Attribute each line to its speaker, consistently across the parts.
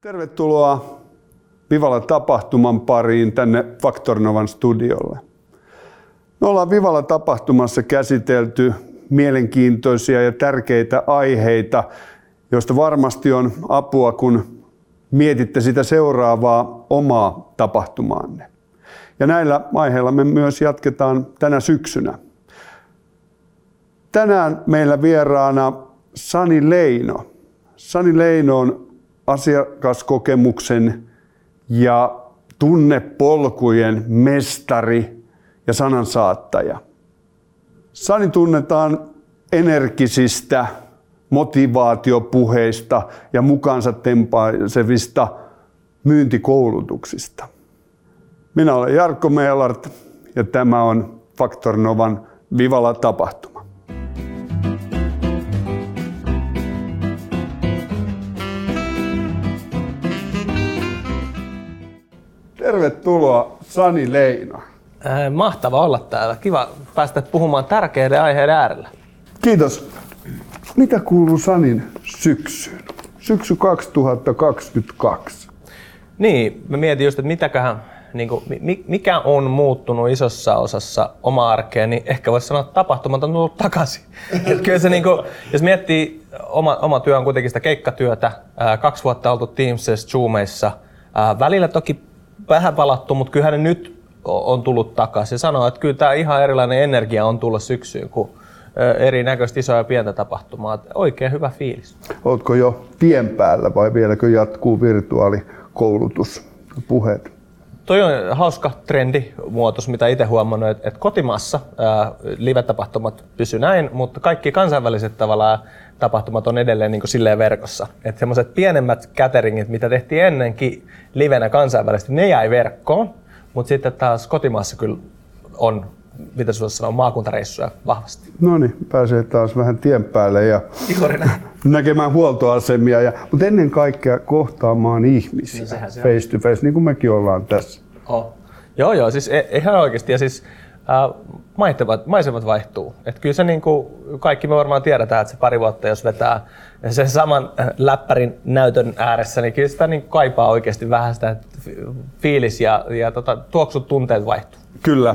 Speaker 1: Tervetuloa Vivala tapahtuman pariin tänne Faktornovan studiolle. Me ollaan Vivala tapahtumassa käsitelty mielenkiintoisia ja tärkeitä aiheita, joista varmasti on apua, kun mietitte sitä seuraavaa omaa tapahtumaanne. Ja näillä aiheilla me myös jatketaan tänä syksynä. Tänään meillä vieraana Sani Leino. Sani Leino on asiakaskokemuksen ja tunnepolkujen mestari ja sanansaattaja. Sani tunnetaan energisistä motivaatiopuheista ja mukaansa tempaisevista myyntikoulutuksista. Minä olen Jarkko Meelart ja tämä on Faktor Novan Vivala tapahtuma. Tervetuloa Sani Leino.
Speaker 2: Äh, mahtava olla täällä. Kiva päästä puhumaan tärkeiden aiheiden äärellä.
Speaker 1: Kiitos. Mitä kuuluu Sanin syksyyn? Syksy 2022.
Speaker 2: Niin, mä mietin just, että mitäköhän, niin kuin, mikä on muuttunut isossa osassa oma arkea, niin ehkä voisi sanoa, että tapahtumat on tullut takaisin. Et kyllä se, niin kuin, jos miettii, oma, oma työ on kuitenkin sitä keikkatyötä, ää, kaksi vuotta oltu Teamsissa, Zoomeissa, ää, välillä toki vähän palattu, mutta kyllähän ne nyt on tullut takaisin. Sanoo, että kyllä tämä ihan erilainen energia on tullut syksyyn, kun erinäköistä isoja ja pientä tapahtumaa. Oikein hyvä fiilis.
Speaker 1: Oletko jo tien päällä vai vieläkö jatkuu virtuaalikoulutuspuheet?
Speaker 2: Toi on hauska trendimuotos, mitä itse huomannut, että, että kotimaassa live-tapahtumat pysy näin, mutta kaikki kansainväliset tavallaan tapahtumat on edelleen niin kuin silleen verkossa. Että semmoiset pienemmät cateringit, mitä tehtiin ennenkin livenä kansainvälisesti, ne jäi verkkoon, mutta sitten taas kotimaassa kyllä on mitä sinulla sanoo, maakuntareissuja vahvasti.
Speaker 1: No niin, pääsee taas vähän tien päälle ja näkemään huoltoasemia, ja, mutta ennen kaikkea kohtaamaan ihmisiä no, face to face, niin kuin mekin ollaan tässä.
Speaker 2: Oh. Joo, joo, siis e- ihan oikeasti. Ja siis maisemat, maisemat vaihtuu. Et kyllä se niin kuin, kaikki me varmaan tiedetään, että se pari vuotta, jos vetää sen saman läppärin näytön ääressä, niin kyllä sitä niin kaipaa oikeasti vähän sitä fiilis ja, ja tota, tuoksut tunteet vaihtuu.
Speaker 1: Kyllä.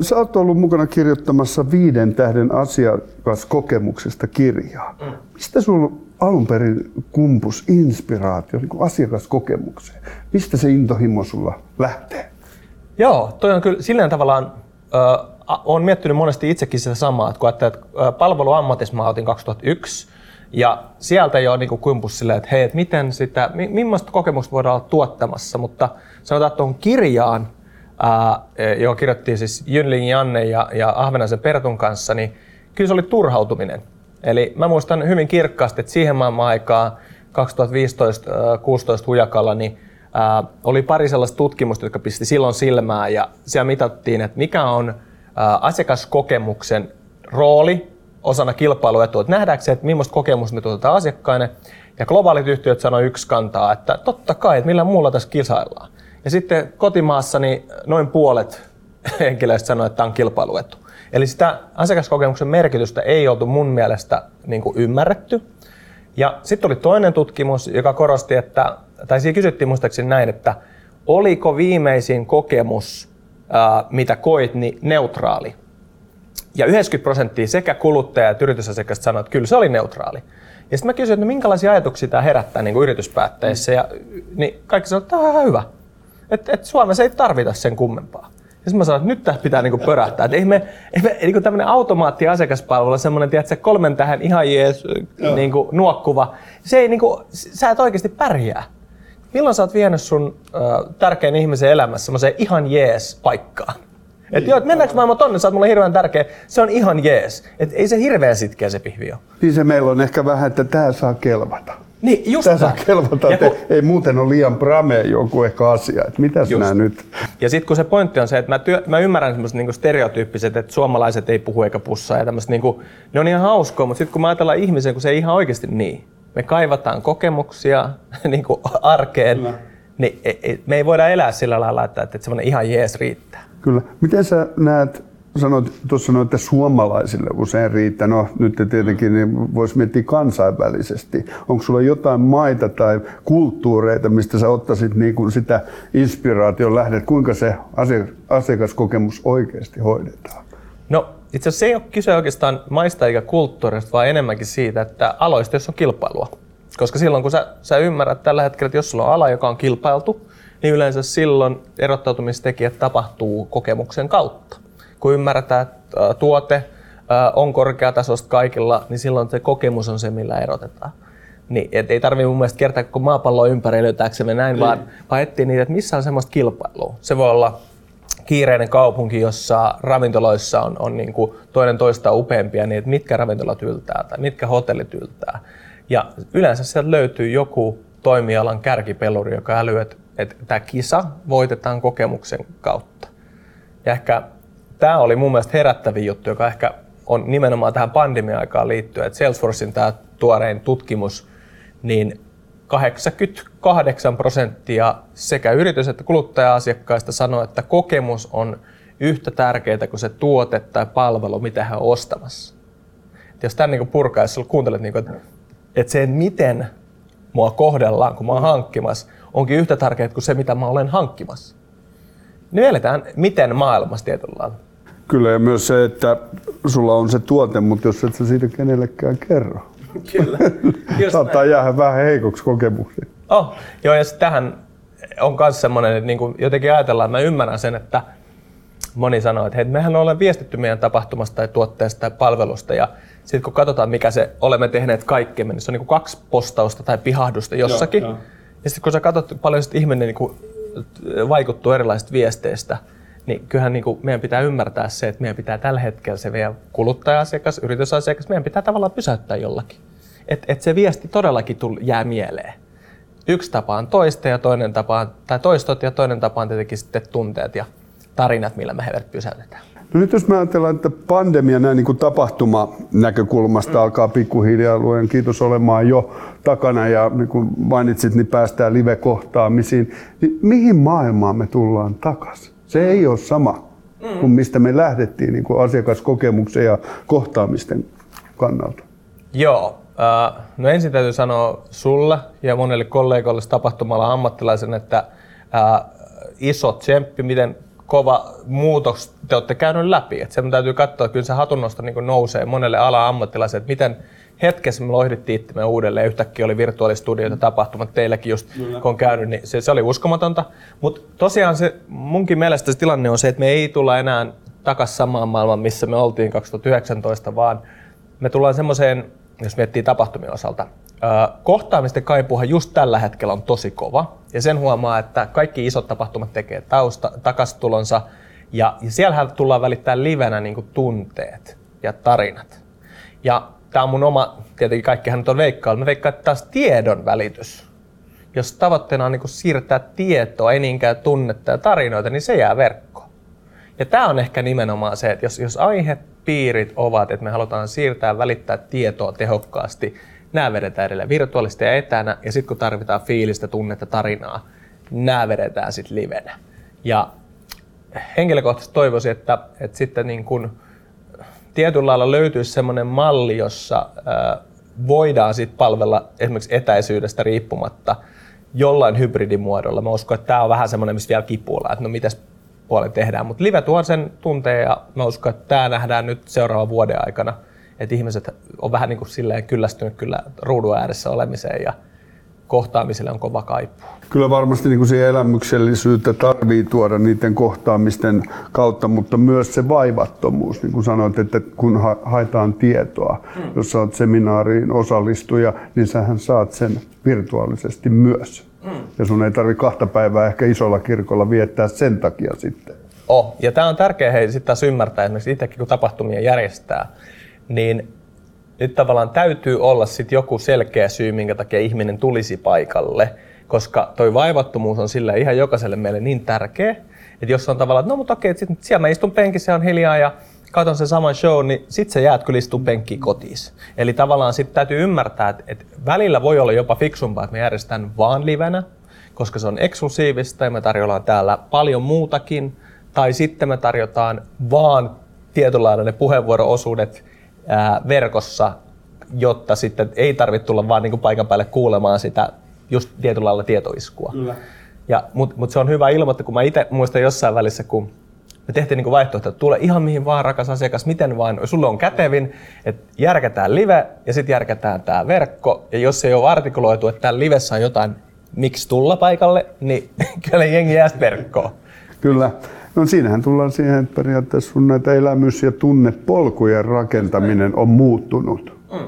Speaker 1: Sä oot ollut mukana kirjoittamassa viiden tähden asiakaskokemuksesta kirjaa. Mm. Mistä sulla alun perin kumpus inspiraatio niin asiakaskokemukseen? Mistä se intohimo sulla lähtee?
Speaker 2: Joo, toi on kyllä silleen tavallaan, äh, olen miettinyt monesti itsekin sitä samaa, että kun ajattelee, että palveluammatissa mä otin 2001, ja sieltä jo niin kumpus silleen, että hei, että miten sitä, millaista kokemusta voidaan olla tuottamassa, mutta sanotaan, että tuon kirjaan, ää, joka kirjoittiin siis Jynling Janne ja, ja Ahvenaisen Pertun kanssa, niin kyllä se oli turhautuminen. Eli mä muistan hyvin kirkkaasti, että siihen maailman aikaa 2015-2016 hujakalla, niin ää, oli pari sellaista tutkimusta, jotka pisti silloin silmää ja siellä mitattiin, että mikä on ää, asiakaskokemuksen rooli osana kilpailuetua. Että nähdäänkö se, että millaista kokemusta me tuotetaan asiakkaille. Ja globaalit yhtiöt sanoi yksi kantaa, että totta kai, että millä muulla tässä kisaillaan. Ja sitten kotimaassa niin noin puolet henkilöistä sanoi, että tämä on kilpailuetu. Eli sitä asiakaskokemuksen merkitystä ei oltu mun mielestä niin kuin ymmärretty. Ja sitten oli toinen tutkimus, joka korosti, että, tai siinä kysyttiin muistaakseni näin, että oliko viimeisin kokemus, ää, mitä koit, niin neutraali. Ja 90 prosenttia sekä kuluttaja- että yritysasiakkaista sanoivat, että kyllä se oli neutraali. Ja sitten mä kysyin, että minkälaisia ajatuksia tämä herättää niin kuin yrityspäätteissä. Ja, niin kaikki sanoivat, että tämä on ihan hyvä. Että et Suomessa ei tarvita sen kummempaa. Ja sitten mä sanoin, että nyt tästä pitää niinku pörähtää. Että ei me, ei me niinku tämmöinen automaatti-asiakaspalvelu, semmoinen, tiedätkö, kolmen tähän ihan jees niinku, nuokkuva. Se ei niinku, sä et oikeasti pärjää. Milloin sä oot vienyt sun äh, tärkeän ihmisen elämässä semmoiseen ihan jees paikkaan? Niin. joo, että mennäänkö maailman tonne, sä oot mulle hirveän tärkeä. Se on ihan jees. Että ei se hirveän sitkeä se pihvi ole.
Speaker 1: Niin se meillä on ehkä vähän, että tää saa kelvata.
Speaker 2: Niin, just
Speaker 1: Tässä kelvata, kun... ei muuten ole liian prame joku ehkä asia, että mitä sinä nyt?
Speaker 2: Ja sitten kun se pointti on se, että mä, työ, mä ymmärrän semmoiset niinku stereotyyppiset, että suomalaiset ei puhu eikä pussaa ja tämmöistä, niinku, ne on ihan hauskoa, mutta sitten kun mä ajatellaan ihmisen, kun se ei ihan oikeasti niin. Me kaivataan kokemuksia niinku arkeen, Kyllä. niin ei, ei, me ei voida elää sillä lailla, että, että semmoinen ihan jees riittää.
Speaker 1: Kyllä. Miten sä näet sanoit tuossa noita suomalaisille usein riittää. No nyt tietenkin niin voisi miettiä kansainvälisesti. Onko sulla jotain maita tai kulttuureita, mistä sä ottaisit niin kuin sitä inspiraation lähdet, kuinka se asiakaskokemus oikeasti hoidetaan?
Speaker 2: No itse asiassa se ei ole kyse oikeastaan maista eikä kulttuurista, vaan enemmänkin siitä, että aloista, jos on kilpailua. Koska silloin kun sä, sä ymmärrät tällä hetkellä, että jos sulla on ala, joka on kilpailtu, niin yleensä silloin erottautumistekijät tapahtuu kokemuksen kautta. Kun ymmärretään, että tuote on korkeatasosta kaikilla, niin silloin se kokemus on se, millä erotetaan. Niin, et ei tarvitse mun mielestä kertaa koko maapalloa ympäri löytääksemme näin, niin. vaan, vaan etsiä niitä, että missä on semmoista kilpailua. Se voi olla kiireinen kaupunki, jossa ravintoloissa on, on niin kuin toinen toista upeampia, niin että mitkä ravintolat yltää tai mitkä hotellit yltää. Ja yleensä sieltä löytyy joku toimialan kärkipeluri, joka älyy, että, että tämä kisa voitetaan kokemuksen kautta. Ja ehkä tämä oli mun mielestä herättävin juttu, joka ehkä on nimenomaan tähän pandemia-aikaan liittyen, että Salesforcein tämä tuorein tutkimus, niin 88 prosenttia sekä yritys- että kuluttaja-asiakkaista sanoo, että kokemus on yhtä tärkeää kuin se tuote tai palvelu, mitä he on ostamassa. Et jos tämän niin purkaa, jos kuuntelet, niin että, se, miten mua kohdellaan, kun mä oon hankkimassa, onkin yhtä tärkeää kuin se, mitä mä olen hankkimassa. Niin eletään miten maailmassa tietyllä lailla.
Speaker 1: Kyllä, ja myös se, että sulla on se tuote, mutta jos et sä siitä kenellekään kerro.
Speaker 2: Kyllä.
Speaker 1: Saattaa jäädä vähän heikoksi kokemuksiin.
Speaker 2: Oh, joo, ja tähän on myös semmoinen, että niinku jotenkin ajatellaan, että mä ymmärrän sen, että moni sanoo, että hei, mehän olemme viestitty meidän tapahtumasta tai tuotteesta tai palvelusta, ja sitten kun katsotaan, mikä se olemme tehneet kaikkemme, niin se on niinku kaksi postausta tai pihahdusta jossakin. Joo, joo. Ja sitten kun sä katsot paljon sit ihminen niinku vaikuttuu erilaisista viesteistä, niin kyllähän niin kuin meidän pitää ymmärtää se, että meidän pitää tällä hetkellä se meidän kuluttaja-asiakas, yritysasiakas, meidän pitää tavallaan pysäyttää jollakin. Että et se viesti todellakin tull, jää mieleen. Yksi tapa on toista ja toinen tapa on, tai toistot ja toinen tapa on tietenkin sitten tunteet ja tarinat, millä me heidät pysäytetään.
Speaker 1: No nyt jos me ajatellaan, että pandemia näin niin kuin tapahtumanäkökulmasta mm. alkaa pikkuhiljaa luen kiitos olemaan jo takana ja niin kuin mainitsit, niin päästään live-kohtaamisiin. Niin mihin maailmaan me tullaan takaisin? Se ei ole sama kuin mistä me lähdettiin niin kuin asiakaskokemuksen ja kohtaamisten kannalta.
Speaker 2: Joo. Äh, no ensin täytyy sanoa sulle ja monelle kollegoille tapahtumalla ammattilaisen, että äh, iso tsemppi, miten kova muutos te olette käynyt läpi. Et sen täytyy katsoa, että kyllä se hatunnosto niin nousee monelle ala ammattilaiselle, että miten hetkessä me lohdittiin itsemme uudelleen. Yhtäkkiä oli virtuaalistudioita tapahtumat teilläkin just, Kyllä. kun on käynyt, niin se, se oli uskomatonta. Mutta tosiaan se, munkin mielestä se tilanne on se, että me ei tulla enää takaisin samaan maailmaan, missä me oltiin 2019, vaan me tullaan semmoiseen, jos miettii tapahtumien osalta, kohtaamisten kaipuuhan just tällä hetkellä on tosi kova. Ja sen huomaa, että kaikki isot tapahtumat tekee tausta, takastulonsa. Ja, ja siellähän tullaan välittää livenä niin tunteet ja tarinat. Ja tämä on mun oma, tietenkin kaikkihan nyt on veikkailu, mä veikkaan, että taas tiedon välitys. Jos tavoitteena on niin siirtää tietoa, ei niinkään tunnetta ja tarinoita, niin se jää verkkoon. Ja tämä on ehkä nimenomaan se, että jos, jos aihepiirit ovat, että me halutaan siirtää välittää tietoa tehokkaasti, nämä vedetään edelleen virtuaalisesti ja etänä, ja sitten kun tarvitaan fiilistä, tunnetta, tarinaa, nämä vedetään sitten livenä. Ja henkilökohtaisesti toivoisin, että, että sitten niin kun tietyllä lailla löytyisi semmoinen malli, jossa voidaan sitten palvella esimerkiksi etäisyydestä riippumatta jollain hybridimuodolla. Mä uskon, että tämä on vähän semmoinen, missä vielä kipuillaan, että no mitäs puolen tehdään. Mutta live tuo sen tunteen ja mä uskon, että tämä nähdään nyt seuraavan vuoden aikana. Että ihmiset on vähän niin kuin silleen kyllästynyt kyllä ruudun ääressä olemiseen ja kohtaamiselle on kova kaipuu.
Speaker 1: Kyllä varmasti niin kuin siihen elämyksellisyyttä tarvii tuoda niiden kohtaamisten kautta, mutta myös se vaivattomuus, niin kuin sanoit, että kun ha- haetaan tietoa, mm. jos olet seminaariin osallistuja, niin sähän saat sen virtuaalisesti myös. Mm. Ja sun ei tarvi kahta päivää ehkä isolla kirkolla viettää sen takia sitten.
Speaker 2: Oh, ja tämä on tärkeää hei, sitten taas ymmärtää, esimerkiksi itsekin kun tapahtumia järjestää, niin nyt tavallaan täytyy olla sit joku selkeä syy, minkä takia ihminen tulisi paikalle, koska toi vaivattomuus on sille ihan jokaiselle meille niin tärkeä, että jos on tavallaan, että no mutta okei, sit siellä mä istun penkissä, on hiljaa ja katon sen saman show, niin sit sä jäät kyllä istun penkkiin kotiin. Eli tavallaan sitten täytyy ymmärtää, että, että välillä voi olla jopa fiksumpaa, että me järjestetään vaan livenä, koska se on eksklusiivista ja me tarjoillaan täällä paljon muutakin, tai sitten me tarjotaan vaan tietyllä lailla ne puheenvuoroosuudet ää, verkossa, jotta sitten ei tarvitse tulla vaan niin kuin paikan päälle kuulemaan sitä just tietyllä lailla tietoiskua. Kyllä. Ja, Mutta mut se on hyvä ilmoittaa, kun mä itse muistan jossain välissä, kun me tehtiin niin vaihtoehto, että tule ihan mihin vaan rakas asiakas, miten vaan, sulle on kätevin, että järkätään live ja sitten järkätään tämä verkko. Ja jos ei ole artikuloitu, että täällä livessä on jotain, miksi tulla paikalle, niin kyllä jengi jää verkkoon.
Speaker 1: Kyllä. No siinähän tullaan siihen, että periaatteessa sun näitä elämys- ja tunnepolkujen rakentaminen on muuttunut. Mm.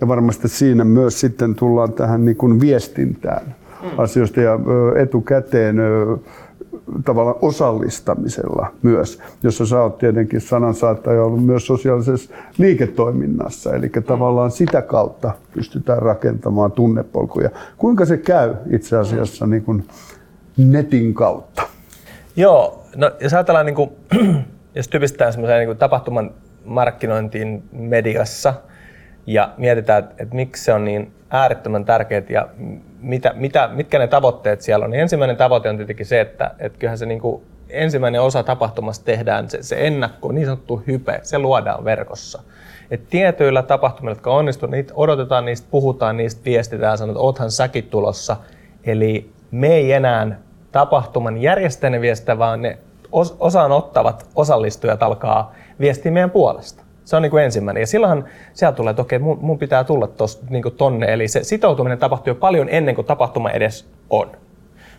Speaker 1: Ja varmasti siinä myös sitten tullaan tähän niin kuin viestintään mm. asioista ja etukäteen tavallaan osallistamisella myös, jossa sä oot tietenkin sanansaattaja ollut myös sosiaalisessa liiketoiminnassa, eli tavallaan sitä kautta pystytään rakentamaan tunnepolkuja. Kuinka se käy itse asiassa niin kuin netin kautta?
Speaker 2: Joo, no jos ajatellaan, niin kuin, jos typistetään semmoiseen niin tapahtuman markkinointiin mediassa ja mietitään, että, että miksi se on niin äärettömän tärkeää ja mitä, mitä, mitkä ne tavoitteet siellä on, niin ensimmäinen tavoite on tietenkin se, että, että kyllähän se niin kuin ensimmäinen osa tapahtumasta tehdään, se, se ennakko, niin sanottu hype, se luodaan verkossa. Et tietyillä tapahtumilla, jotka onnistuvat, niitä odotetaan, niistä puhutaan, niistä viestitään, sanotaan, että oothan säkin tulossa. Eli me ei enää tapahtuman järjestäjänä viestitä, vaan ne osaan ottavat osallistujat alkaa viestiä meidän puolesta. Se on niin kuin ensimmäinen. Ja silloinhan sieltä tulee, että okei, mun, pitää tulla tos, niin kuin tonne. Eli se sitoutuminen tapahtuu jo paljon ennen kuin tapahtuma edes on.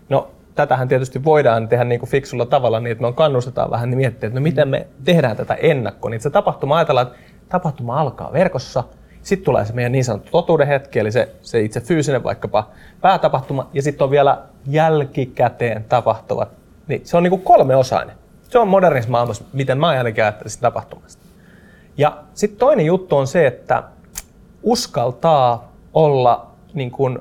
Speaker 2: No, tätähän tietysti voidaan tehdä niin kuin fiksulla tavalla niin, että me kannustetaan vähän niin miettiä, että no miten me tehdään tätä ennakkoa. Niin se tapahtuma ajatellaan, että tapahtuma alkaa verkossa, sitten tulee se meidän niin sanottu totuuden hetki, eli se, se itse fyysinen vaikkapa päätapahtuma, ja sitten on vielä jälkikäteen tapahtuvat. Niin se on niin kuin kolmeosainen. Se on modernissa maailmassa, miten mä ainakin ajattelisin tapahtumasta. Ja sitten toinen juttu on se, että uskaltaa olla niin kuin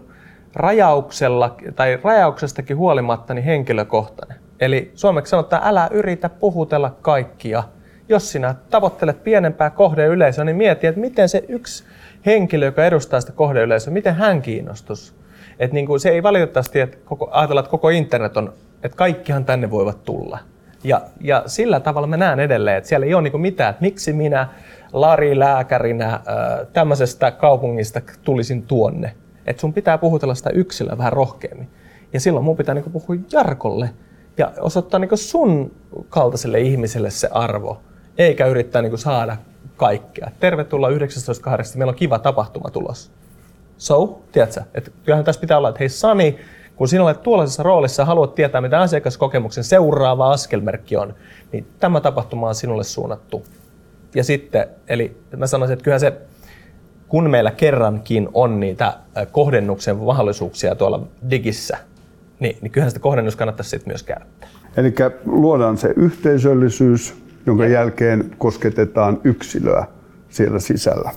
Speaker 2: rajauksella tai rajauksestakin huolimatta niin henkilökohtainen. Eli suomeksi sanotaan, että älä yritä puhutella kaikkia. Jos sinä tavoittelet pienempää kohdeyleisöä, niin mieti, että miten se yksi henkilö, joka edustaa sitä kohdeyleisöä, miten hän kiinnostus. Että niin kuin se ei valitettavasti että koko, ajatella, että koko internet on, että kaikkihan tänne voivat tulla. Ja, ja sillä tavalla mä näen edelleen, että siellä ei ole niin mitään, että miksi minä Lari lääkärinä tämmöisestä kaupungista tulisin tuonne. Että sun pitää puhutella sitä yksilöä vähän rohkeammin. Ja silloin mun pitää niin puhua Jarkolle ja osoittaa niin sun kaltaiselle ihmiselle se arvo, eikä yrittää niin saada kaikkea. Tervetuloa 19.8. Meillä on kiva tapahtuma tulossa. So, tiedätkö, että kyllähän tässä pitää olla, että hei Sani, kun sinä olet tuollaisessa roolissa ja haluat tietää, mitä asiakaskokemuksen seuraava askelmerkki on, niin tämä tapahtuma on sinulle suunnattu. Ja sitten, eli mä sanoisin, että kyllähän se, kun meillä kerrankin on niitä kohdennuksen mahdollisuuksia tuolla digissä, niin, niin kyllähän sitä kohdennus kannattaisi sitten myös käyttää.
Speaker 1: Eli luodaan se yhteisöllisyys, jonka jälkeen kosketetaan yksilöä siellä sisällä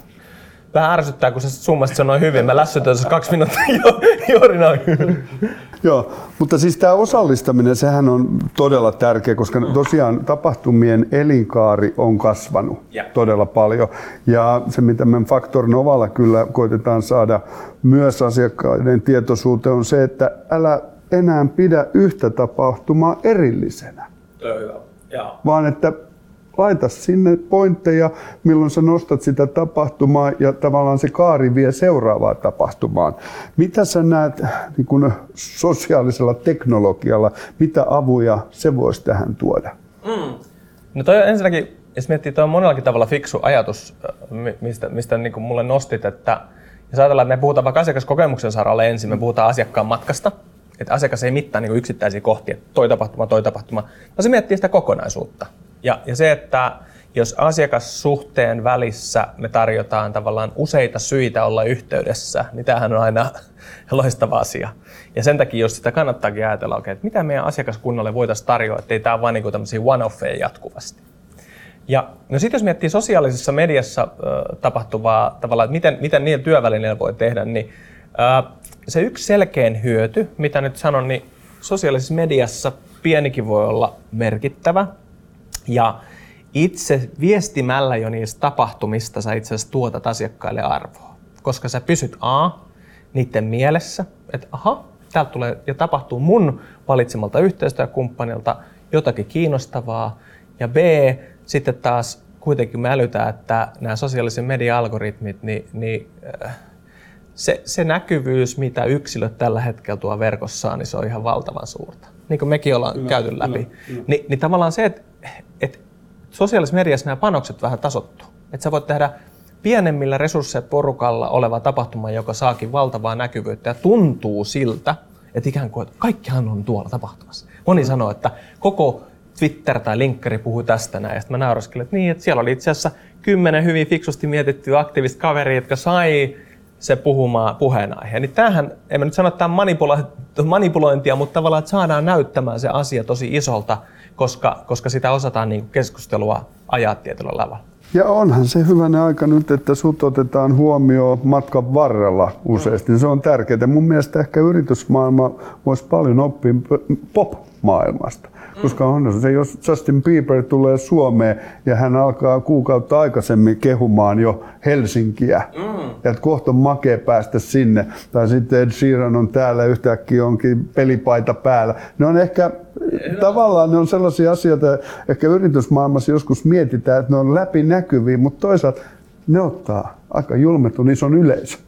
Speaker 2: vähän ärsyttää, kun sä summasit sen noin hyvin. Mä lässytän se kaksi minuuttia jo, juuri noin.
Speaker 1: Joo, mutta siis tämä osallistaminen, sehän on todella tärkeä, koska tosiaan tapahtumien elinkaari on kasvanut yeah. todella paljon. Ja se, mitä me Faktor Novalla kyllä koitetaan saada myös asiakkaiden tietoisuuteen, on se, että älä enää pidä yhtä tapahtumaa erillisenä. Hyvä. Vaan että laita sinne pointteja, milloin sä nostat sitä tapahtumaa ja tavallaan se kaari vie seuraavaan tapahtumaan. Mitä sä näet niin kun sosiaalisella teknologialla, mitä avuja se voisi tähän tuoda? Mm.
Speaker 2: No toi on ensinnäkin, jos miettii, toi on monellakin tavalla fiksu ajatus, mistä, mistä niin kuin mulle nostit, että jos ajatellaan, että me puhutaan vaikka asiakaskokemuksen saralla ensin, me puhutaan asiakkaan matkasta, että asiakas ei mittaa niin yksittäisiä kohtia, toi tapahtuma, toi tapahtuma, vaan se miettii sitä kokonaisuutta. Ja, ja se, että jos asiakassuhteen välissä me tarjotaan tavallaan useita syitä olla yhteydessä, niin tämähän on aina loistava asia. Ja sen takia, jos sitä kannattaakin ajatella, okay, että mitä meidän asiakaskunnalle voitaisiin tarjoa, ettei tämä ole vain niin tämmöisiä one-offeja jatkuvasti. Ja no sitten jos miettii sosiaalisessa mediassa äh, tapahtuvaa tavallaan, että miten, miten niillä työvälineillä voi tehdä, niin äh, se yksi selkein hyöty, mitä nyt sanon, niin sosiaalisessa mediassa pienikin voi olla merkittävä, ja itse viestimällä jo niistä tapahtumista sä itse asiassa tuotat asiakkaille arvoa. Koska sä pysyt A, niiden mielessä, että aha, täältä tulee ja tapahtuu mun valitsemalta yhteistyökumppanilta jotakin kiinnostavaa. Ja B, sitten taas kuitenkin me älytään, että nämä sosiaalisen median algoritmit, niin, niin äh, se, se näkyvyys, mitä yksilöt tällä hetkellä tuo verkossaan, niin se on ihan valtavan suurta. Niin kuin mekin ollaan kyllä, käyty läpi. Kyllä, kyllä. Ni, niin tavallaan se, että, että sosiaalisessa mediassa nämä panokset vähän tasottuu. Että sä voit tehdä pienemmillä resursseilla porukalla oleva tapahtuma, joka saakin valtavaa näkyvyyttä ja tuntuu siltä, että ikään kuin että kaikkihan on tuolla tapahtumassa. Moni sanoo, että koko Twitter tai linkkari puhui tästä näin. Ja sitten mä nauraskelin, että niin, että siellä oli itse asiassa kymmenen hyvin fiksusti mietittyä aktiivista kaveria, jotka sai se puhumaan puheenaihe. Niin tämähän, en mä nyt sano, että tämä on manipulointia, mutta tavallaan, että saadaan näyttämään se asia tosi isolta, koska, koska sitä osataan niin keskustelua ajaa tietyllä lavalla.
Speaker 1: Ja onhan se hyvänä aika nyt, että sut otetaan huomioon matkan varrella useasti. Se on tärkeää. Mun mielestä ehkä yritysmaailma voisi paljon oppia pop-maailmasta. Koska on se, jos Justin Bieber tulee Suomeen ja hän alkaa kuukautta aikaisemmin kehumaan jo Helsinkiä, mm. ja että kohta on makea päästä sinne, tai sitten Ed Sheeran on täällä yhtäkkiä onkin pelipaita päällä. Ne on ehkä tavallaan ne on sellaisia asioita, ehkä yritysmaailmassa joskus mietitään, että ne on läpinäkyviä, mutta toisaalta ne ottaa aika julmetun ison yleisön.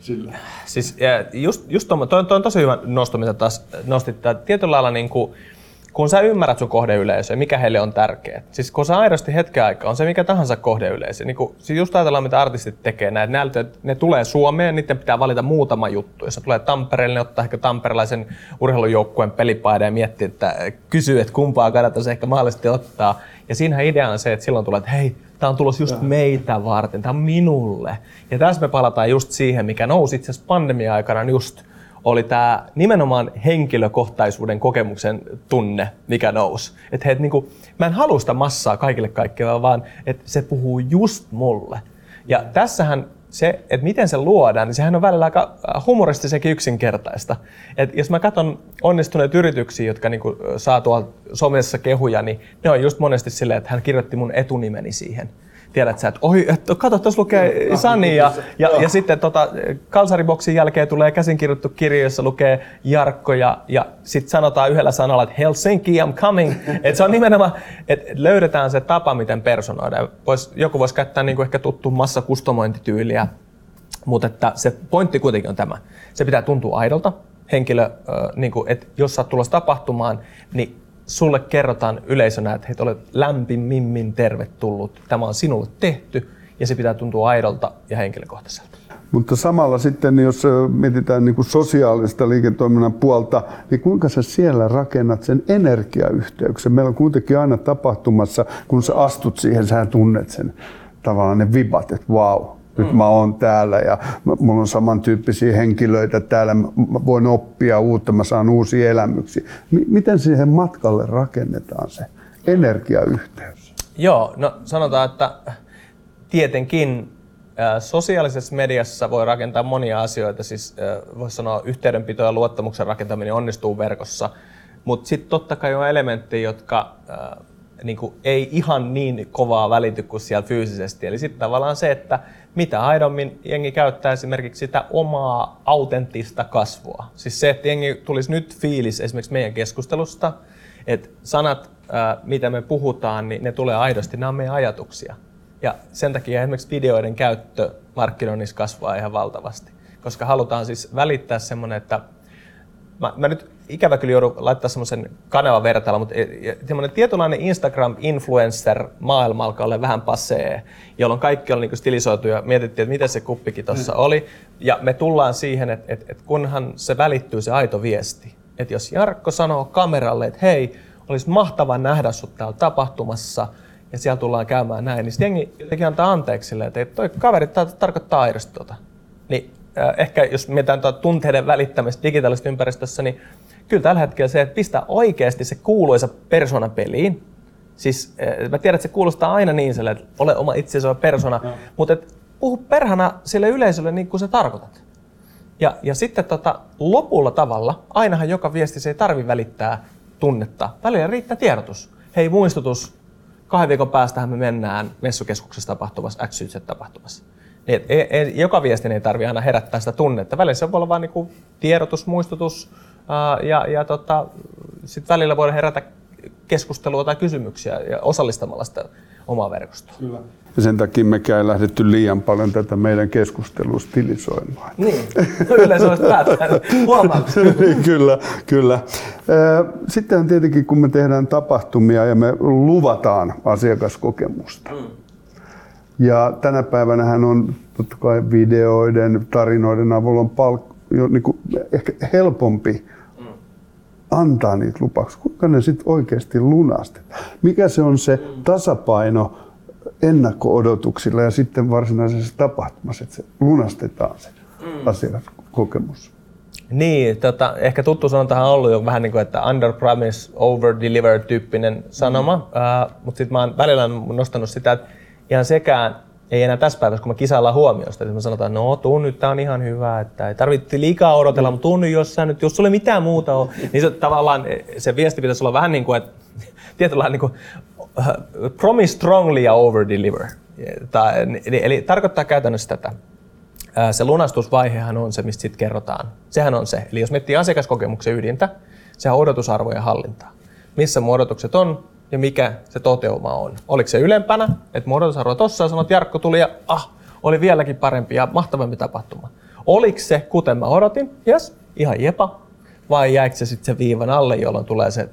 Speaker 2: Sillä. Siis, just, just toi, toi, toi on tosi hyvä nosto, mitä taas nostit. Tietyllä lailla niin kuin, kun sä ymmärrät sun kohdeyleisöä, mikä heille on tärkeää. Siis kun sä aidosti hetken aikaa, on se mikä tahansa kohdeyleisö. Niin kun, siis just ajatellaan, mitä artistit tekee, näitä, ne, ne tulee Suomeen, niiden pitää valita muutama juttu. Jos tulee Tampereelle, ne ottaa ehkä tamperelaisen urheilujoukkueen pelipaidan ja miettii, että kysyy, että kumpaa kannattaisi ehkä mahdollisesti ottaa. Ja siinähän idea on se, että silloin tulee, että hei, tämä on tulos just meitä varten, tämä on minulle. Ja tässä me palataan just siihen, mikä nousi itse asiassa pandemia-aikana just oli tämä nimenomaan henkilökohtaisuuden kokemuksen tunne, mikä nousi. Että he, et, niinku, mä en halua sitä massaa kaikille kaikkea, vaan että se puhuu just mulle. Ja tässähän se, että miten se luodaan, niin sehän on välillä aika humoristisekin yksinkertaista. Et jos mä katson onnistuneet yrityksiä, jotka niinku saa tuolla somessa kehuja, niin ne on just monesti silleen, että hän kirjoitti mun etunimeni siihen tiedät sä, että oi, että kato, tuossa lukee Sani ja, ja, ja sitten tota, kalsariboksin jälkeen tulee käsinkirjoittu kirja, jossa lukee Jarkko ja, ja sitten sanotaan yhdellä sanalla, että Helsinki, I'm coming. Et se on nimenomaan, että löydetään se tapa, miten personoida. Vois, joku voisi käyttää niin kuin ehkä tuttu massakustomointityyliä, mutta että se pointti kuitenkin on tämä. Se pitää tuntua aidolta. Henkilö, niin kuin, että jos sä oot tulossa tapahtumaan, niin sulle kerrotaan yleisönä, että hei, olet lämpimimmin tervetullut. Tämä on sinulle tehty ja se pitää tuntua aidolta ja henkilökohtaiselta.
Speaker 1: Mutta samalla sitten, jos mietitään niin kuin sosiaalista liiketoiminnan puolta, niin kuinka sä siellä rakennat sen energiayhteyksen? Meillä on kuitenkin aina tapahtumassa, kun sä astut siihen, sä tunnet sen tavallaan ne vibat, että vau, wow, nyt mä oon täällä ja mulla on samantyyppisiä henkilöitä täällä, mä voin oppia uutta, mä saan uusia elämyksiä. M- miten siihen matkalle rakennetaan se energiayhteys?
Speaker 2: Joo, no sanotaan, että tietenkin Sosiaalisessa mediassa voi rakentaa monia asioita, siis voisi sanoa yhteydenpito ja luottamuksen rakentaminen onnistuu verkossa, mutta sitten totta kai on elementtejä, jotka niin kuin, ei ihan niin kovaa välity kuin siellä fyysisesti. Eli sitten tavallaan se, että mitä aidommin jengi käyttää esimerkiksi sitä omaa autenttista kasvua. Siis se, että jengi tulisi nyt fiilis esimerkiksi meidän keskustelusta, että sanat, mitä me puhutaan, niin ne tulee aidosti, nämä on meidän ajatuksia. Ja sen takia esimerkiksi videoiden käyttö markkinoinnissa kasvaa ihan valtavasti, koska halutaan siis välittää semmoinen, että mä, mä nyt ikävä kyllä joudun laittaa semmoisen kanavan vertailla, mutta e, semmoinen tietynlainen Instagram-influencer-maailma alkaa olla vähän passee, jolloin kaikki on niin stilisoitu ja mietittiin, että miten se kuppikin tuossa mm. oli. Ja me tullaan siihen, että, että, että kunhan se välittyy se aito viesti, että jos Jarkko sanoo kameralle, että hei, olisi mahtava nähdä sut täällä tapahtumassa, ja siellä tullaan käymään näin, niin sitten jengi jotenkin antaa anteeksi silleen, että toi kaveri tarkoittaa aidosti tota. Niin ehkä jos mietitään tuota tunteiden välittämistä digitaalisessa ympäristössä, niin kyllä tällä hetkellä se, että pistää oikeasti se kuuluisa persona peliin. Siis mä tiedän, että se kuulostaa aina niin sille, että ole oma itsesi persona, no. mutta et puhu perhana sille yleisölle niin kuin sä tarkoitat. Ja, ja sitten tota, lopulla tavalla, ainahan joka viesti se ei tarvi välittää tunnetta. Välillä riittää tiedotus. Hei, muistutus, kahden viikon päästähän me mennään messukeskuksessa tapahtuvassa XYZ-tapahtumassa. Niin, et, et, joka viestin ei tarvitse aina herättää sitä tunnetta. Välillä se voi olla vain niin tiedotus, muistutus ää, ja, ja tota, sitten välillä voi herätä keskustelua tai kysymyksiä ja osallistamalla sitä omaa verkostoa.
Speaker 1: Kyllä. Ja sen takia mekään ei lähdetty liian paljon tätä meidän keskustelua stilisoimaan.
Speaker 2: Niin, no yleensä olisi päättänyt.
Speaker 1: niin, kyllä, kyllä. Sitten tietenkin, kun me tehdään tapahtumia ja me luvataan asiakaskokemusta. Mm. Ja tänä päivänä hän on totta kai videoiden, tarinoiden avulla on palk- jo niin kuin ehkä helpompi mm. antaa niitä lupauksia. Kuinka ne sitten oikeasti lunastetaan? Mikä se on se tasapaino ennakko-odotuksilla ja sitten varsinaisessa tapahtumassa, että se lunastetaan se mm. asiakaskokemus?
Speaker 2: Niin, tota, ehkä tuttu sanontahan on ollut jo vähän niin kuin, että under promise, over deliver tyyppinen sanoma, mm. uh, mutta sitten mä oon välillä nostanut sitä, että ihan sekään ei enää tässä päivässä, kun me kisaillaan huomiosta, että me sanotaan, no tuu nyt, tää on ihan hyvä, että ei tarvitse liikaa odotella, mm. mutta tuu nyt, jos sä nyt, jos sulle mitään muuta on, niin se tavallaan se viesti pitäisi olla vähän niin kuin, että tietynlainen niin kuin, uh, promise strongly ja over deliver. Eli, eli tarkoittaa käytännössä tätä. Se lunastusvaihehan on se, mistä sitten kerrotaan. Sehän on se. Eli jos miettii asiakaskokemuksen ydintä, se on odotusarvojen hallintaa. Missä muodotukset on, ja mikä se toteuma on. Oliko se ylempänä, että muodotusarvo tossa ja sanot, Jarkko tuli ja ah, oli vieläkin parempi ja mahtavampi tapahtuma. Oliko se, kuten mä odotin, jes, ihan jepa, vai jäikö se sitten se viivan alle, jolloin tulee se,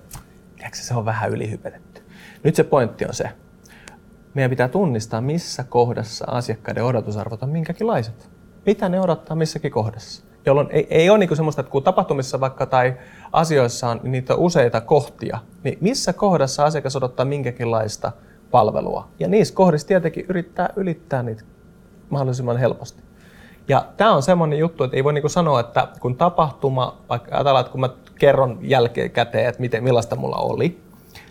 Speaker 2: tiedätkö, se on vähän ylihypetetty. Nyt se pointti on se, meidän pitää tunnistaa, missä kohdassa asiakkaiden odotusarvot on minkäkinlaiset. Mitä ne odottaa missäkin kohdassa jolloin ei, ei ole niin semmoista, että kun tapahtumissa vaikka tai asioissa on niitä useita kohtia, niin missä kohdassa asiakas odottaa minkäkinlaista palvelua. Ja niissä kohdissa tietenkin yrittää ylittää niitä mahdollisimman helposti. Ja tämä on semmoinen juttu, että ei voi niinku sanoa, että kun tapahtuma, vaikka ajatellaan, että kun mä kerron jälkikäteen, että miten, millaista mulla oli,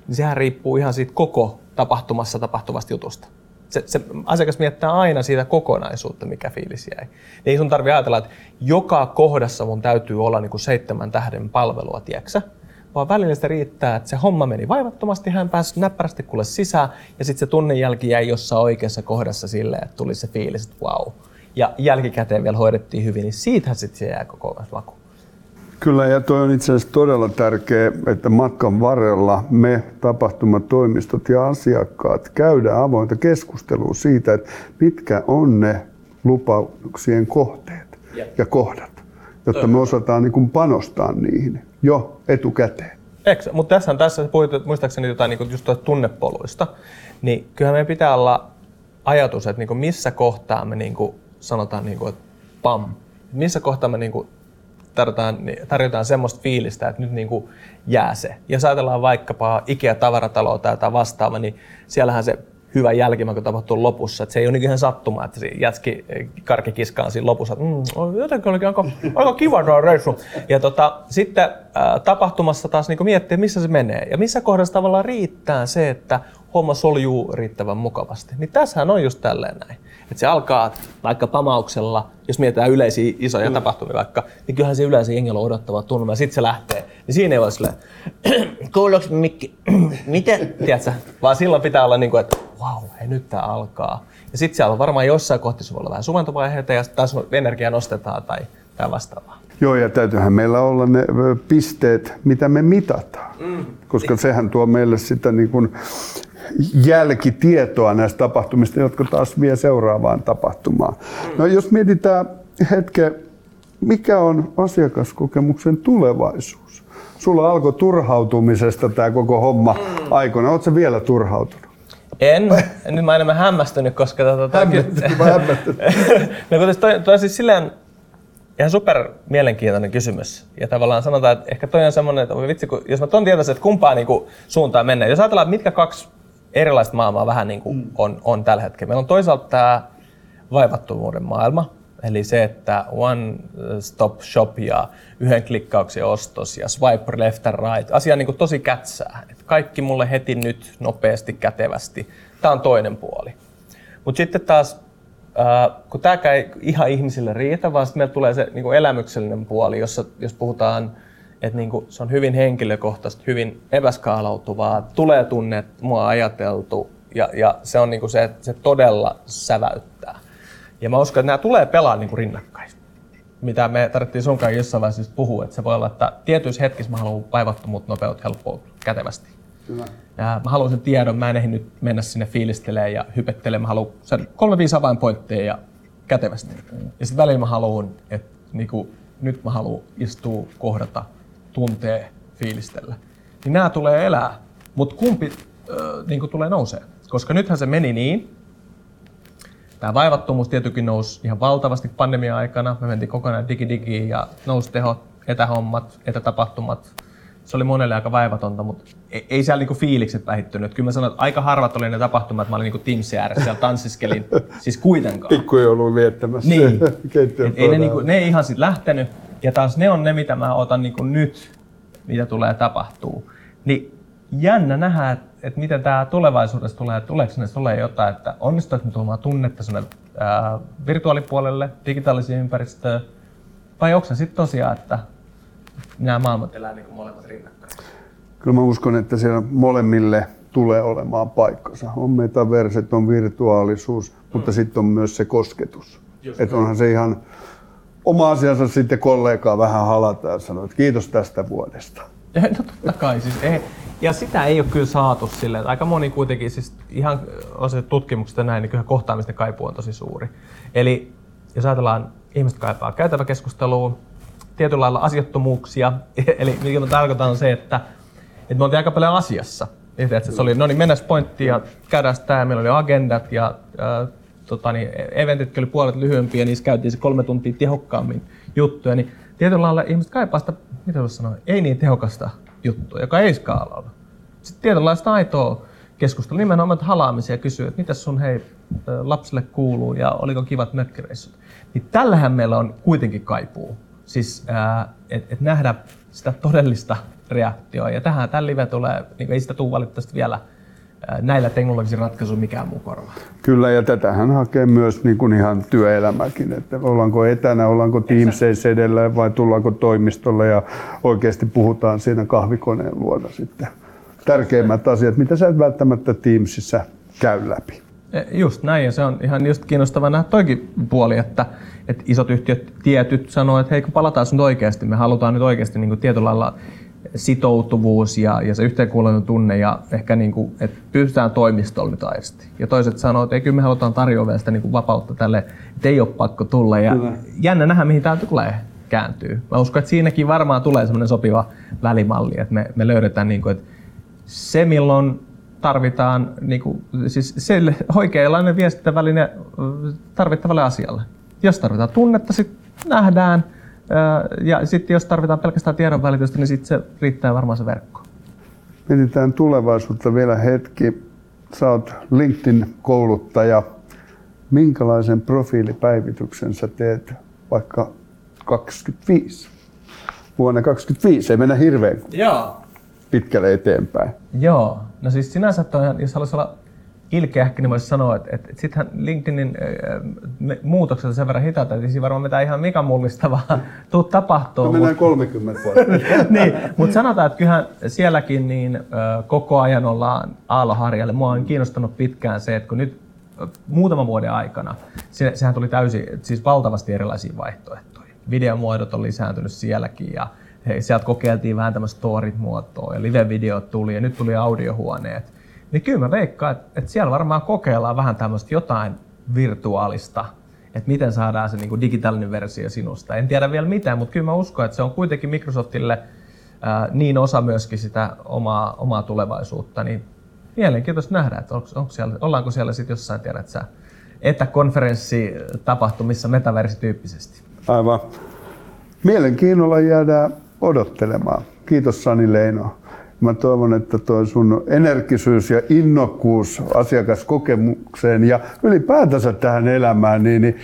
Speaker 2: niin sehän riippuu ihan siitä koko tapahtumassa tapahtuvasta jutusta se, se asiakas miettää aina siitä kokonaisuutta, mikä fiilis jäi. Niin ei sun tarvi ajatella, että joka kohdassa mun täytyy olla niin kuin seitsemän tähden palvelua, tieksä? vaan välillä se riittää, että se homma meni vaivattomasti, hän pääsi näppärästi kuule sisään, ja sitten se tunnin jälki jäi jossain oikeassa kohdassa silleen, että tuli se fiilis, että wow. Ja jälkikäteen vielä hoidettiin hyvin, niin siitähän sitten se jää koko maku.
Speaker 1: Kyllä, ja tuo on itse asiassa todella tärkeää, että matkan varrella me tapahtumatoimistot ja asiakkaat käydään avointa keskustelua siitä, että mitkä on ne lupauksien kohteet ja kohdat, jotta me osataan niin kuin panostaa niihin jo etukäteen.
Speaker 2: Eikö? Mutta tässä, tässä puhuit muistaakseni jotain niin just tunnepoluista, niin kyllähän meidän pitää olla ajatus, että niin kuin missä kohtaa me niin kuin sanotaan, niin kuin, että pam, missä kohtaa me niin kuin tarjotaan, tarjotaan semmoista fiilistä, että nyt niin kuin jää se. Jos ajatellaan vaikkapa Ikea-tavarataloa tai jotain vastaava, niin siellähän se hyvä jälkimaku tapahtuu lopussa. Että se ei ole niin ihan sattuma, että se jätski karkikiskaan siinä lopussa, että mm, jotenkin olikin aika, aika kiva tuo reissu. Ja tota, sitten ää, tapahtumassa taas niin miettiä, missä se menee. Ja missä kohdassa tavallaan riittää se, että homma soljuu riittävän mukavasti. Niin tässähän on just tälleen näin. Että se alkaa vaikka pamauksella, jos mietitään yleisiä isoja mm. tapahtumia vaikka, niin kyllähän se yleensä jengillä on odottava tunnelma ja sitten se lähtee. Niin siinä ei ole silleen, kuuluuko mikki, miten, tiedätkö? Vaan silloin pitää olla niin kuin, että vau, wow, hei nyt tää alkaa. Ja sitten siellä on varmaan jossain kohti voi olla vähän sumentovaiheita ja taas energia nostetaan tai, tai vastaavaa.
Speaker 1: Joo, ja täytyyhän meillä olla ne pisteet, mitä me mitataan, mm. koska sehän tuo meille sitä niin kuin jälkitietoa näistä tapahtumista, jotka taas vie seuraavaan tapahtumaan. No jos mietitään hetken, mikä on asiakaskokemuksen tulevaisuus? Sulla alkoi turhautumisesta tämä koko homma mm. aikoina. Oletko vielä turhautunut?
Speaker 2: En. Nyt mä enemmän hämmästynyt, koska... Tota,
Speaker 1: hämmästynyt vai hämmästynyt?
Speaker 2: no kun toi, toi on siis silleen ihan super mielenkiintoinen kysymys. Ja tavallaan sanotaan, että ehkä toi on semmoinen, että vitsi, kun, jos mä ton tietäisin, että kumpaa niin kuin, suuntaan mennään. Jos ajatellaan, että mitkä kaksi erilaista maailmaa vähän niin kuin mm. on, on tällä hetkellä. Meillä on toisaalta tämä vaivattomuuden maailma, eli se, että one stop shop ja yhden klikkauksen ostos ja swipe left and right, asia niin kuin tosi kätsää. Että kaikki mulle heti nyt nopeasti, kätevästi. Tämä on toinen puoli. Mutta sitten taas, äh, kun tämä ei ihan ihmisille riitä, vaan sitten meillä tulee se niin kuin elämyksellinen puoli, jossa, jos puhutaan että niinku, se on hyvin henkilökohtaista, hyvin epäskaalautuvaa, tulee tunne, että mua ajateltu ja, ja se on niinku se, että se todella säväyttää. Ja mä uskon, että nämä tulee pelaa niinku rinnakkain. Mitä me tarvittiin sun kanssa jossain vaiheessa puhua, että se voi olla, että tietyissä hetkissä mä haluan vaivattomuutta, nopeutta, helppoutta, kätevästi. Kyllä. Ja mä haluan sen tiedon, mä en ehdi nyt mennä sinne fiilistelemään ja hypettelemään. Mä haluan sen kolme viisi avainpointteja ja kätevästi. Ja sitten välillä mä haluan, että niinku, nyt mä haluan istua, kohdata, tuntee, fiilistellä. Niin nämä tulee elää, mutta kumpi äh, niinku tulee nousee? Koska nythän se meni niin, Tämä vaivattomuus tietenkin nousi ihan valtavasti pandemia-aikana. Me mentiin kokonaan digidigiin ja nousi tehot, etähommat, etätapahtumat. Se oli monelle aika vaivatonta, mutta ei, ei siellä niinku fiilikset vähittynyt. Kyllä mä sanoin, että aika harvat oli ne tapahtumat, mä olin niinku Teamsin ääressä siellä tanssiskelin. siis kuitenkaan.
Speaker 1: Pikkujouluun viettämässä.
Speaker 2: Niin. ei ne, niinku, ne ei ihan sit lähtenyt. Ja taas ne on ne, mitä mä otan niinku nyt, mitä tulee tapahtuu. Niin jännä nähdä, että että miten tämä tulevaisuudessa tulee, että tuleeko sinne tulee jotain, että onnistuuko me tuomaan tunnetta sinne ää, virtuaalipuolelle, digitaaliseen ympäristöön, vai onko se sitten tosiaan, että nämä maailmat elää niin kuin molemmat rinnakkain?
Speaker 1: Kyllä mä uskon, että siellä molemmille tulee olemaan paikkansa. On metaverset, on virtuaalisuus, mm. mutta sitten on myös se kosketus. Että onhan se ihan oma asiansa sitten kollegaa vähän halata ja sanoa, että kiitos tästä vuodesta.
Speaker 2: No totta kai, siis ei, ja sitä ei ole kyllä saatu silleen, että aika moni kuitenkin, siis ihan osa tutkimuksista näin, niin kyllä kohtaamisten kaipuu on tosi suuri. Eli jos ajatellaan, ihmiset kaipaa käytävä keskustelua, tietyllä lailla asiattomuuksia, eli mikä mä tarkoitan se, että, että me oltiin aika paljon asiassa. Että se oli, no niin, mennäs pointtiin ja käydään tämä, meillä oli agendat ja äh, tota, niin, eventit oli puolet lyhyempiä niissä käytiin se kolme tuntia tehokkaammin juttuja, niin tietyllä lailla ihmiset kaipaa sitä, mitä voisi sanoa, ei niin tehokasta juttua, joka ei skaalaudu. Sitten tietynlaista aitoa keskustelua, nimenomaan halaamisia kysyä, että mitä sun hei lapsille kuuluu ja oliko kivat mökkireissut. Niin tällähän meillä on kuitenkin kaipuu. Siis että et nähdä sitä todellista reaktioa. Ja tähän tämä live tulee, niin ei sitä tule valitettavasti vielä näillä teknologisilla ratkaisuilla mikään muu korva.
Speaker 1: Kyllä, ja tätähän hakee myös niin kuin ihan työelämäkin, että ollaanko etänä, ollaanko Teamsissa edellä vai tullaanko toimistolle ja oikeasti puhutaan siinä kahvikoneen luona sitten. Tärkeimmät asiat, mitä sä et välttämättä Teamsissa käy läpi.
Speaker 2: E, just näin, ja se on ihan just kiinnostava nähdä toikin puoli, että, että isot yhtiöt tietyt sanoo, että hei kun palataan nyt oikeasti, me halutaan nyt oikeasti niin kuin tietyllä lailla sitoutuvuus ja, ja se yhteenkuuluvuuden tunne ja ehkä niin kuin, että pystytään toimistolla nyt aisti. Ja toiset sanoo, että ei, kyllä me halutaan tarjoa sitä niin kuin vapautta tälle, että ei ole pakko tulla. Ja kyllä. jännä nähdä, mihin tämä tulee kääntyy. Mä uskon, että siinäkin varmaan tulee semmoinen sopiva välimalli, että me, me löydetään, niin kuin, että se milloin tarvitaan niin kuin, siis se oikeanlainen viestintäväline tarvittavalle asialle. Jos tarvitaan tunnetta, sitten nähdään – ja sitten jos tarvitaan pelkästään tiedonvälitystä, niin sitten se riittää varmaan se verkko.
Speaker 1: Mietitään tulevaisuutta vielä hetki. Sä oot LinkedIn-kouluttaja. Minkälaisen profiilipäivityksen sä teet vaikka 25? Vuonna 25, ei mennä hirveän Joo. pitkälle eteenpäin.
Speaker 2: Joo, no siis sinänsä toi, jos haluaisi olla ilkeähkin, niin voisi sanoa, että, että sittenhän LinkedInin äh, muutokset on sen verran hitaita, että siinä varmaan mitään ihan mikä mullistavaa tuu tapahtuu.
Speaker 1: No mennään 30 vuotta.
Speaker 2: niin, mutta sanotaan, että kyllähän sielläkin niin, äh, koko ajan ollaan aalloharjalle. Mua on kiinnostanut pitkään se, että kun nyt äh, muutaman vuoden aikana, se, sehän tuli täysin, siis valtavasti erilaisia vaihtoehtoja. Videomuodot on lisääntynyt sielläkin ja hei, sieltä kokeiltiin vähän tämmöistä storit-muotoa ja live-videot tuli ja nyt tuli audiohuoneet niin kyllä mä veikkaan, että, että siellä varmaan kokeillaan vähän tämmöistä jotain virtuaalista, että miten saadaan se niin kuin digitaalinen versio sinusta. En tiedä vielä mitään, mutta kyllä mä uskon, että se on kuitenkin Microsoftille ää, niin osa myöskin sitä omaa, omaa tulevaisuutta, niin mielenkiintoista nähdä, että onko, onko siellä, ollaanko siellä sitten jossain, tiedät sä, etäkonferenssitapahtumissa metaversityyppisesti.
Speaker 1: Aivan. Mielenkiinnolla jäädään odottelemaan. Kiitos Sani Leino. Mä toivon, että tuo sun energisyys ja innokkuus asiakaskokemukseen ja ylipäätänsä tähän elämään niin, niin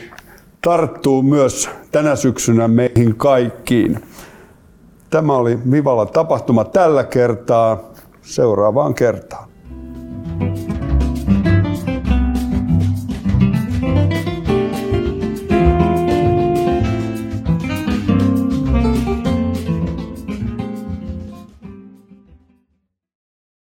Speaker 1: tarttuu myös tänä syksynä meihin kaikkiin. Tämä oli Vivalla tapahtuma tällä kertaa. Seuraavaan kertaan.